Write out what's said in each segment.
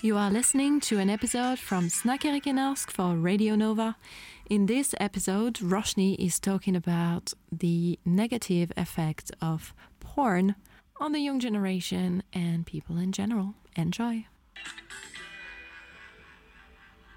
You are listening to an episode from Snackerik for Radio Nova. In this episode, Roshni is talking about the negative effect of porn on the young generation and people in general. Enjoy.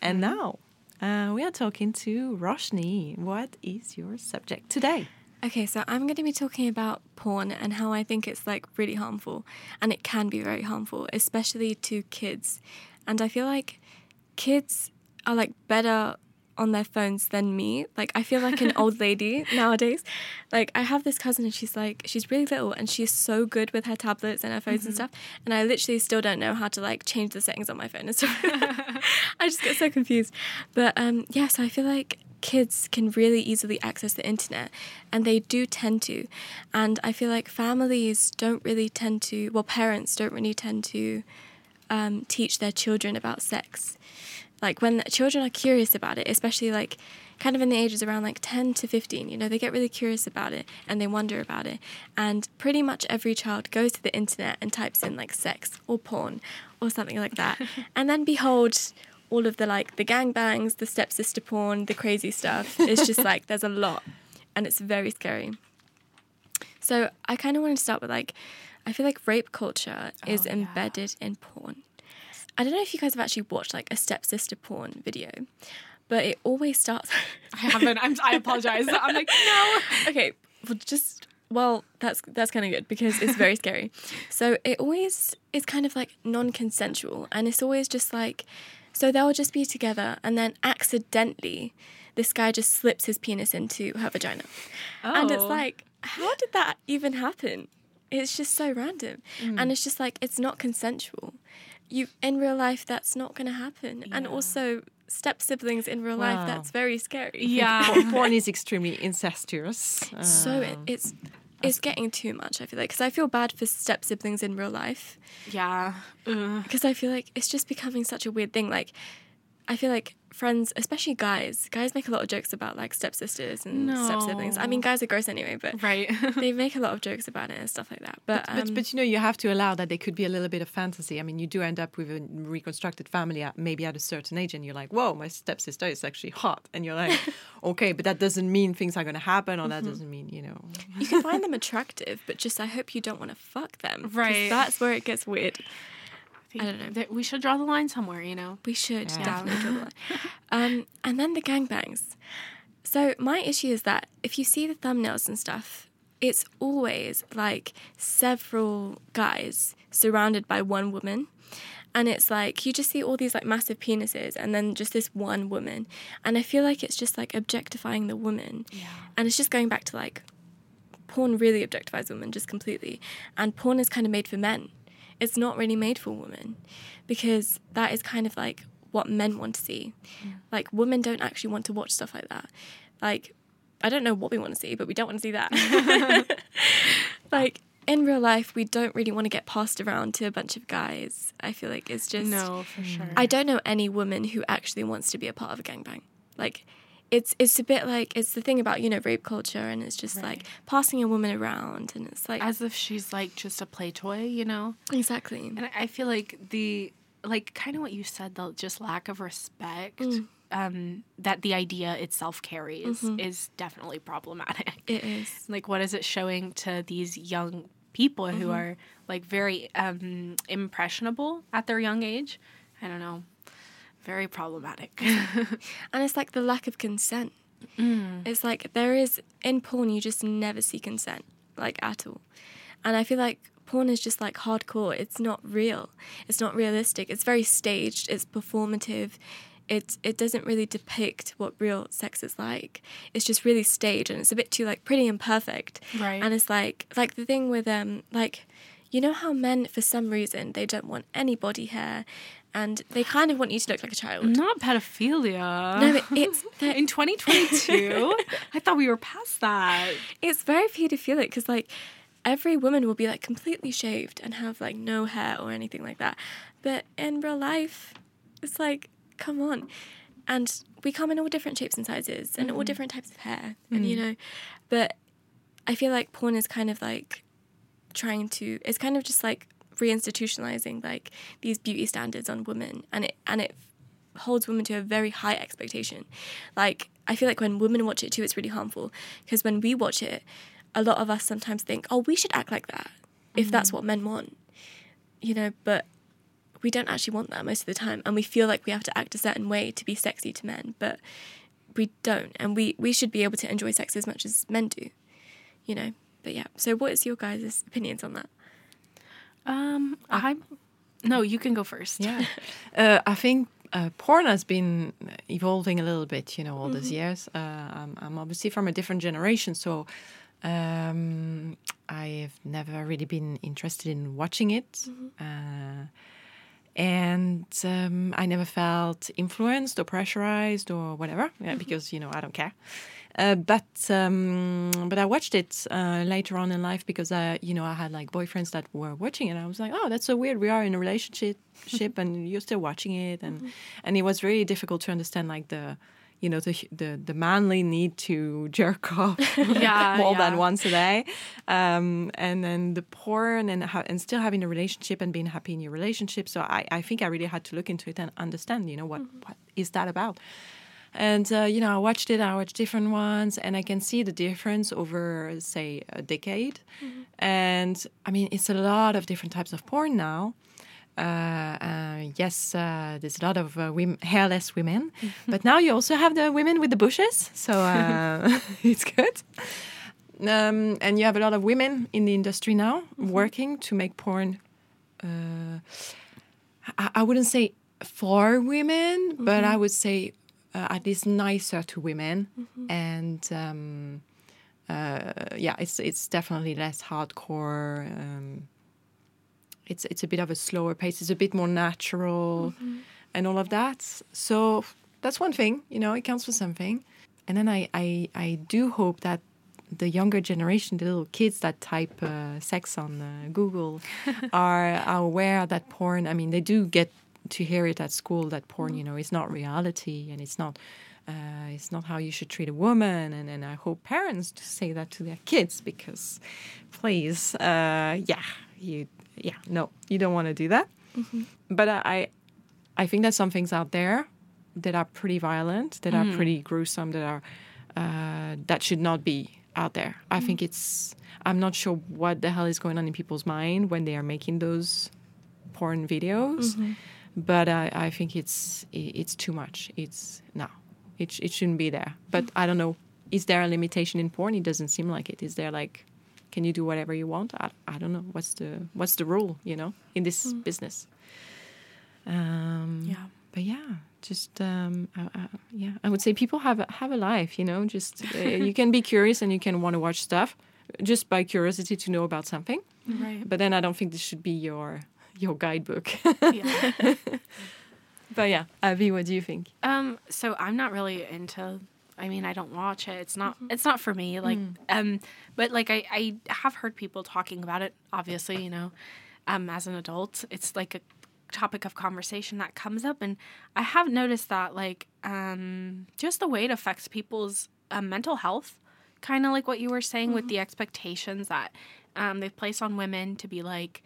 And now uh, we are talking to Roshni. What is your subject today? Okay, so I'm going to be talking about porn and how I think it's like really harmful and it can be very harmful, especially to kids. And I feel like kids are like better on their phones than me. Like I feel like an old lady nowadays. Like I have this cousin and she's like she's really little and she's so good with her tablets and her phones and stuff. And I literally still don't know how to like change the settings on my phone and stuff. I just get so confused. But um yeah, so I feel like kids can really easily access the internet and they do tend to. And I feel like families don't really tend to well parents don't really tend to um, teach their children about sex. Like when children are curious about it especially like kind of in the ages around like 10 to 15 you know they get really curious about it and they wonder about it. And pretty much every child goes to the internet and types in like sex or porn or something like that. And then behold all of the like the gangbangs the stepsister porn the crazy stuff it's just like there's a lot and it's very scary so i kind of want to start with like i feel like rape culture oh, is Oh, yeah. embedded in porn I don't know if you guys have actually watched like a stepsister porn video, but it always starts. I haven't. I'm, I apologize. I'm like, no. okay, well, just well, that's that's kind of good because it's very scary. So it always is kind of like non-consensual, and it's always just like, so they'll just be together, and then accidentally, this guy just slips his penis into her vagina, and it's Oh. like, how did that even happen? It's just so random, and it's just like it's not consensual. You in real life, that's not going to happen, and also step siblings in real life, that's very scary. Yeah. Por- porn is extremely incestuous. So it, Um, it's it's getting too much. I feel like because I feel bad for step siblings in real life Yeah. Because I feel like it's just becoming such a weird thing. Like I feel like friends, especially guys, guys make a lot of jokes about like stepsisters and step siblings. I mean, guys are gross anyway, but Right. they make a lot of jokes about it and stuff like that. But but, um, but you know you have to allow that there could be a little bit of fantasy. I mean, you do end up with a reconstructed family at, maybe at a certain age, and you're like, "Whoa, my stepsister is actually hot," and you're like, "Okay," but that doesn't mean things are going to happen, or that doesn't mean you know. you can find them attractive, but just I hope you don't want to fuck them. Right. That's where it gets weird. I don't know. That we should draw the line somewhere, you know? We should Yeah. definitely draw the line. Um, and then the gangbangs. So my issue is that if you see the thumbnails and stuff, it's always like several guys surrounded by one woman. And it's like you just see all these like massive penises and then just this one woman. And I feel like it's just like objectifying the woman. Yeah. And it's just going back to like porn really objectifies women just completely. And porn is kind of made for men. It's not really made for women because that is kind of like what men want to see. Mm. Like women don't actually want to watch stuff like that. Like I don't know what we want to see, but we don't want to see that. like in real life, we don't really want to get passed around to a bunch of guys. I feel like it's just No, for sure. I don't know any woman who actually wants to be a part of a gangbang. Like, it's it's a bit like it's the thing about you know rape culture, and it's just like passing a woman around, and it's like As if she's like just a play toy, you know? exactly. And I- I feel like the like kind of what you said, the just lack of respect Mm. um, that the idea itself carries Mm-hmm. is definitely problematic. It is. like what is it showing to these young people Mm-hmm. who are like very um, impressionable at their young age? I don't know. Very problematic. And it's like the lack of consent. It's like there is in porn, you just never see consent, like at all. And I feel like porn is just like hardcore. It's not real. It's not realistic. It's very staged. It's performative. It it doesn't really depict what real sex is like. It's just really staged, and it's a bit too like pretty and perfect. Right. And it's like like the thing with um like. You know how men, for some reason, they don't want any body hair, and they kind of want you to look like a child. Not pedophilia. No, it, it's in 2022. I thought we were past that. it's very pedophilic because like every woman will be like completely shaved and have like no hair or anything like that but in real life it's like come on and we come in all different shapes and sizes and all mm-hmm. different types of hair and you mm. know but i feel like porn is kind of like trying to it's kind of just like reinstitutionalizing like these beauty standards on women, and it and it holds women to a very high expectation. Like I feel like when women watch it too, it's really harmful because when we watch it, a lot of us sometimes think, oh, we should act like that if that's mm. what men want, you know, but we don't actually want that most of the time. And we feel like we have to act a certain way to be sexy to men, but we don't. And we, we should be able to enjoy sex as much as men do, you know. But yeah, so what is your guys' opinions on that? Um, I no, you can go first. Yeah, uh, I think uh, porn has been evolving a little bit, you know, all these years. Uh, I'm, I'm obviously from a different generation, so um, I've never really been interested in watching it. Uh, and um, I never felt influenced or pressurized or whatever, yeah, because you know I don't care. Uh, but um, but I watched it uh, later on in life because I you know I had like boyfriends that were watching it. And I was like, oh, that's so weird. We are in a relationship, and you're still watching it, and and it was very difficult to understand like the you know the the, the manly need to jerk off Yeah, more yeah. than once a day, um, and then the porn and ha- and still having a relationship and being happy in your relationship. So I, I think I really had to look into it and understand, you know, what what is that about. And uh, you know, I watched it. I watched different ones, and I can see the difference over, say, a decade. And I mean, it's a lot of different types of porn now. Uh, uh, yes, uh, there's a lot of uh, women, hairless women, but now you also have the women with the bushes, so uh, it's good. Um, and you have a lot of women in the industry now working to make porn. Uh, I, I wouldn't say for women, but I would say uh, at least nicer to women, and um, uh, yeah, it's it's definitely less hardcore. Um, it's it's a bit of a slower pace. It's a bit more natural, and all of that. So that's one thing. You know, it counts for something. And then I I, I do hope that the younger generation, the little kids that type uh, sex on uh, Google, are, are aware that porn. I mean, they do get to hear it at school that porn, you know, is not reality and it's not. Uh, it's not how you should treat a woman, and, and I hope parents say that to their kids because, please, uh, yeah, you, yeah, no, you don't want to do that. But I, I I think that some things out there that are pretty violent, that are pretty gruesome, that are uh, that should not be out there. I think it's. I'm not sure what the hell is going on in people's mind when they are making those porn videos, but I, I think it's it's too much. It's no, it it shouldn't be there. But I don't know. Is there a limitation in porn? It doesn't seem like it. Is there like, can you do whatever you want? I, I don't know. What's the what's the rule? You know, in this business. Um, Yeah. but yeah, just um, yeah, I would say people have a, have a life. You know, just uh, you can be curious and you can want to watch stuff just by curiosity to know about something. Right. But then I don't think this should be your your guidebook. Yeah. but yeah, Avi, what do you think? Um, so I'm not really into I mean, I don't watch it. It's not it's not for me. Like um but like I, I have heard people talking about it, obviously, you know, um, as an adult. It's like a topic of conversation that comes up and I have noticed that like um just the way it affects people's uh, mental health, kind of like what you were saying with the expectations that um they've placed on women to be like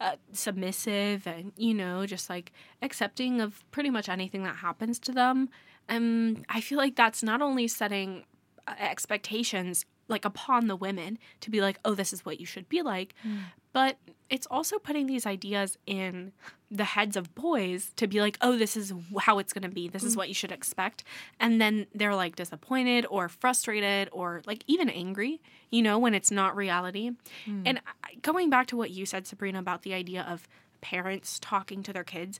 uh, submissive and you know just like accepting of pretty much anything that happens to them. Um i feel like that's not only setting uh, expectations like upon the women to be like oh this is what you should be like but it's also putting these ideas in the heads of boys to be like oh this is how it's going to be. This is mm. what you should expect. And then they're like disappointed or frustrated or like even angry you know when it's not reality. Mm. And going back to what you said sabrina about the idea of parents talking to their kids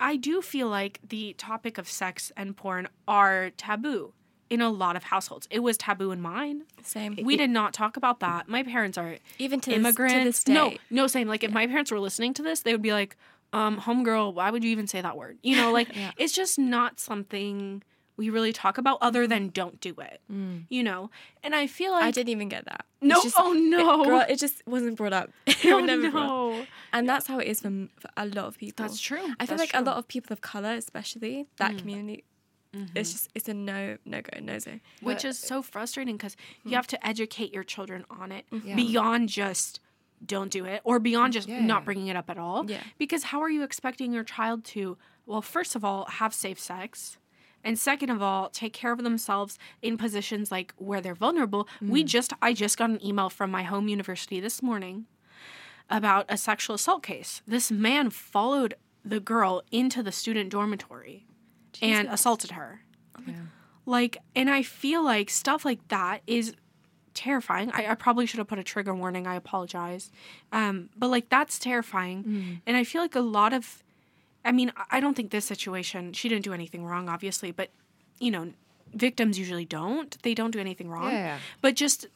i do feel like the topic of sex and porn are taboo in a lot of households. It was taboo in mine. Same. we did not talk about that. My parents are Even to this- to immigrants. this day. no no same. Like if my parents were listening to this they would be like um homegirl why would you even say that word you know like it's just not something we really talk about other than don't do it mm. you know and i feel like I didn't even get that. No, just, oh, no. It, girl, it just wasn't brought up. It oh, never brought up. no And that's how it is for, for a lot of people. That's true. I feel That's like a lot of people of color, especially that mm. community, mm-hmm. it's just it's a no no go no go. which is so frustrating because you mm. have to educate your children on it mm-hmm. Yeah. beyond just don't do it or beyond just Yeah. not bringing it up at all. Yeah. because how are you expecting your child to well first of all have safe sex? And second of all take care of themselves in positions like where they're vulnerable. We mm. just i just got an email from my home university this morning about a sexual assault case. This man followed the girl into the student dormitory and assaulted her. Like and i feel like stuff like that is terrifying. I, I probably should have put a trigger warning. I apologize. Um, but like that's terrifying. And i feel like a lot of i mean I- i don't think this situation she didn't do anything wrong obviously but you know victims usually don't. They don't do anything wrong. Yeah. but just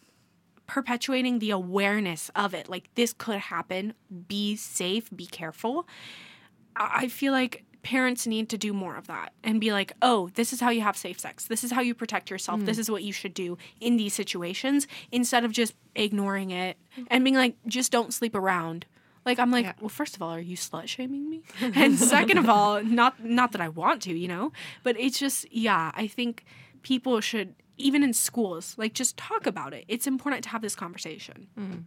perpetuating the awareness of it like this could happen. Be safe. Be careful. I I feel like parents need to do more of that and be like, oh, this is how you have safe sex. This is how you protect yourself. This mm. is what you should do in these situations instead of just ignoring it and being like, just don't sleep around. Like I'm like, Yeah. well, first of all, are you slut shaming me? and second of all, not not that I want to, you know, but it's just yeah, I think people should even in schools like just talk about it. It's important to have this conversation. Mm.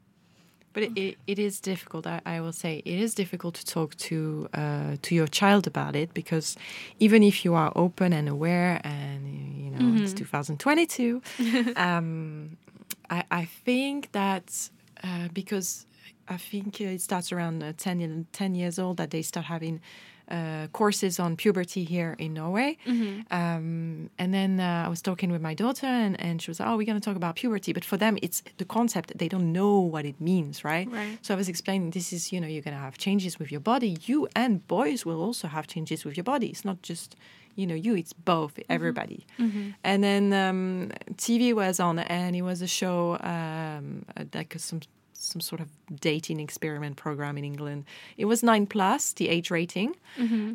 But it, it, it is difficult. I, I will say it is difficult to talk to uh, to your child about it because even if you are open and aware, and you know it's 2022, um, I, I think that uh, because I think it starts around uh, 10, 10 years old that they start having uh, courses on puberty here in Norway. Um, and then uh, I was talking with my daughter, and, and she was like, Oh, we're going to talk about puberty. But for them, it's the concept, they don't know what it means, right? Right. So I was explaining this is, you know, you're going to have changes with your body. You and boys will also have changes with your body. It's not just, you know, you, it's both, everybody. And then um, TV was on, and it was a show, um, uh, like some some sort of dating experiment program in England. It was nine plus, the age rating,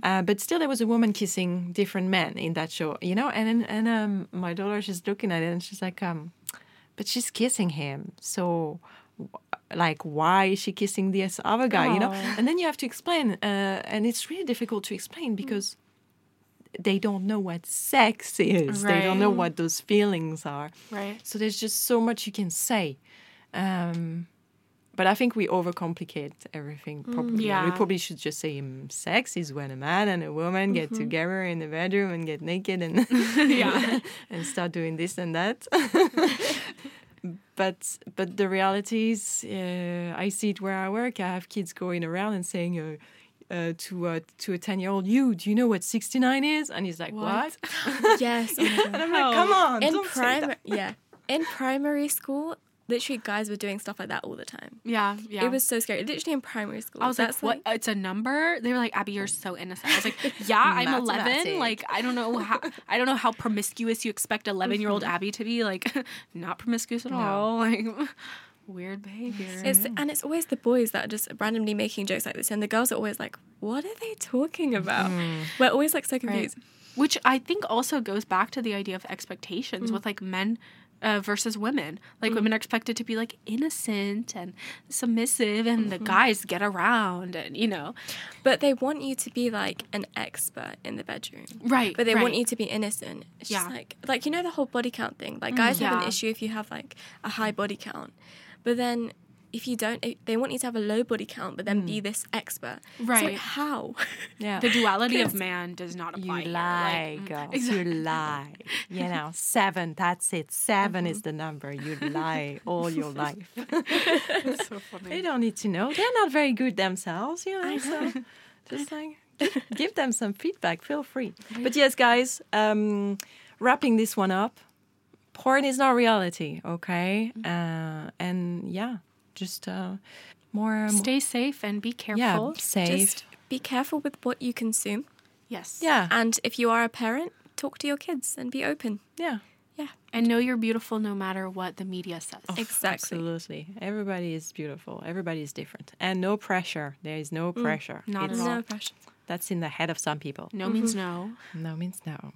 uh, but still there was a woman kissing different men in that show, you know. And and um, my daughter she's looking at it and she's like, um, but she's kissing him, so like why is she kissing this other guy, you know? And then you have to explain, uh, and it's really difficult to explain because they don't know what sex is. They don't know what those feelings are. Right. So there's just so much you can say. Um, but I think we overcomplicate everything. Probably. We yeah. probably should just say um, sex is when a man and a woman get together in the bedroom and get naked and Yeah. and start doing this and that. but but the reality is, uh, I see it where I work. I have kids going around and saying. Uh, uh, to uh, to a ten year old, you do you know what sixty nine is? And he's like, what? yes. Oh. And I'm like, come on, in don't say primary, that. yeah, in primary school, literally guys were doing stuff like that all the time. Yeah. Yeah. It was so scary. Literally in primary school. I was like, "What? It's a number?" They were like, "Abby, you're so innocent." I was like, "Yeah, I'm 11. Like, I don't know how I don't know how promiscuous you expect 11 year old mm-hmm. Abby to be. Like, not promiscuous at all. Like, weird behavior." It's and it's always the boys that are just randomly making jokes like this, and the girls are always like, "What are they talking about?" Mm-hmm. We're always like so confused. Which I think also goes back to the idea of expectations mm. with like men uh, versus women. Like women mm-hmm. are expected to be like innocent and submissive, and the mm-hmm. guys get around, and you know, But they want you to be like an expert in the bedroom. right? But they want you to be innocent. It's Yeah. like like you know the whole body count thing. Like mm, guys have Yeah. an issue if you have like a high body count, but then if you don't, eh, they want you to have a low body count, but then be this expert. Like, Right. how? Yeah. The duality of man does not You apply. here. lie, Like, mm, exactly. You lie. You know, seven, that's it. 7 is the number. You lie all your life. It's so funny. They don't need to know. They're not very good themselves, you know. So just like give, give them some feedback. Feel free. But yes, guys, um, wrapping this one up. Porn is not reality, okay? Uh, and yeah, just uh, more. Stay safe and be yeah, careful. safe. Just be careful with what you consume, yes. yeah, and if you are a parent, talk to your kids and be open. yeah. Yeah, And know you're beautiful no matter what the media says. exactly. Absolutely. Everybody is beautiful. Everybody is different. And no pressure. There is no pressure. not at all. No pressure. That's in the head of some people. No means no. No means no.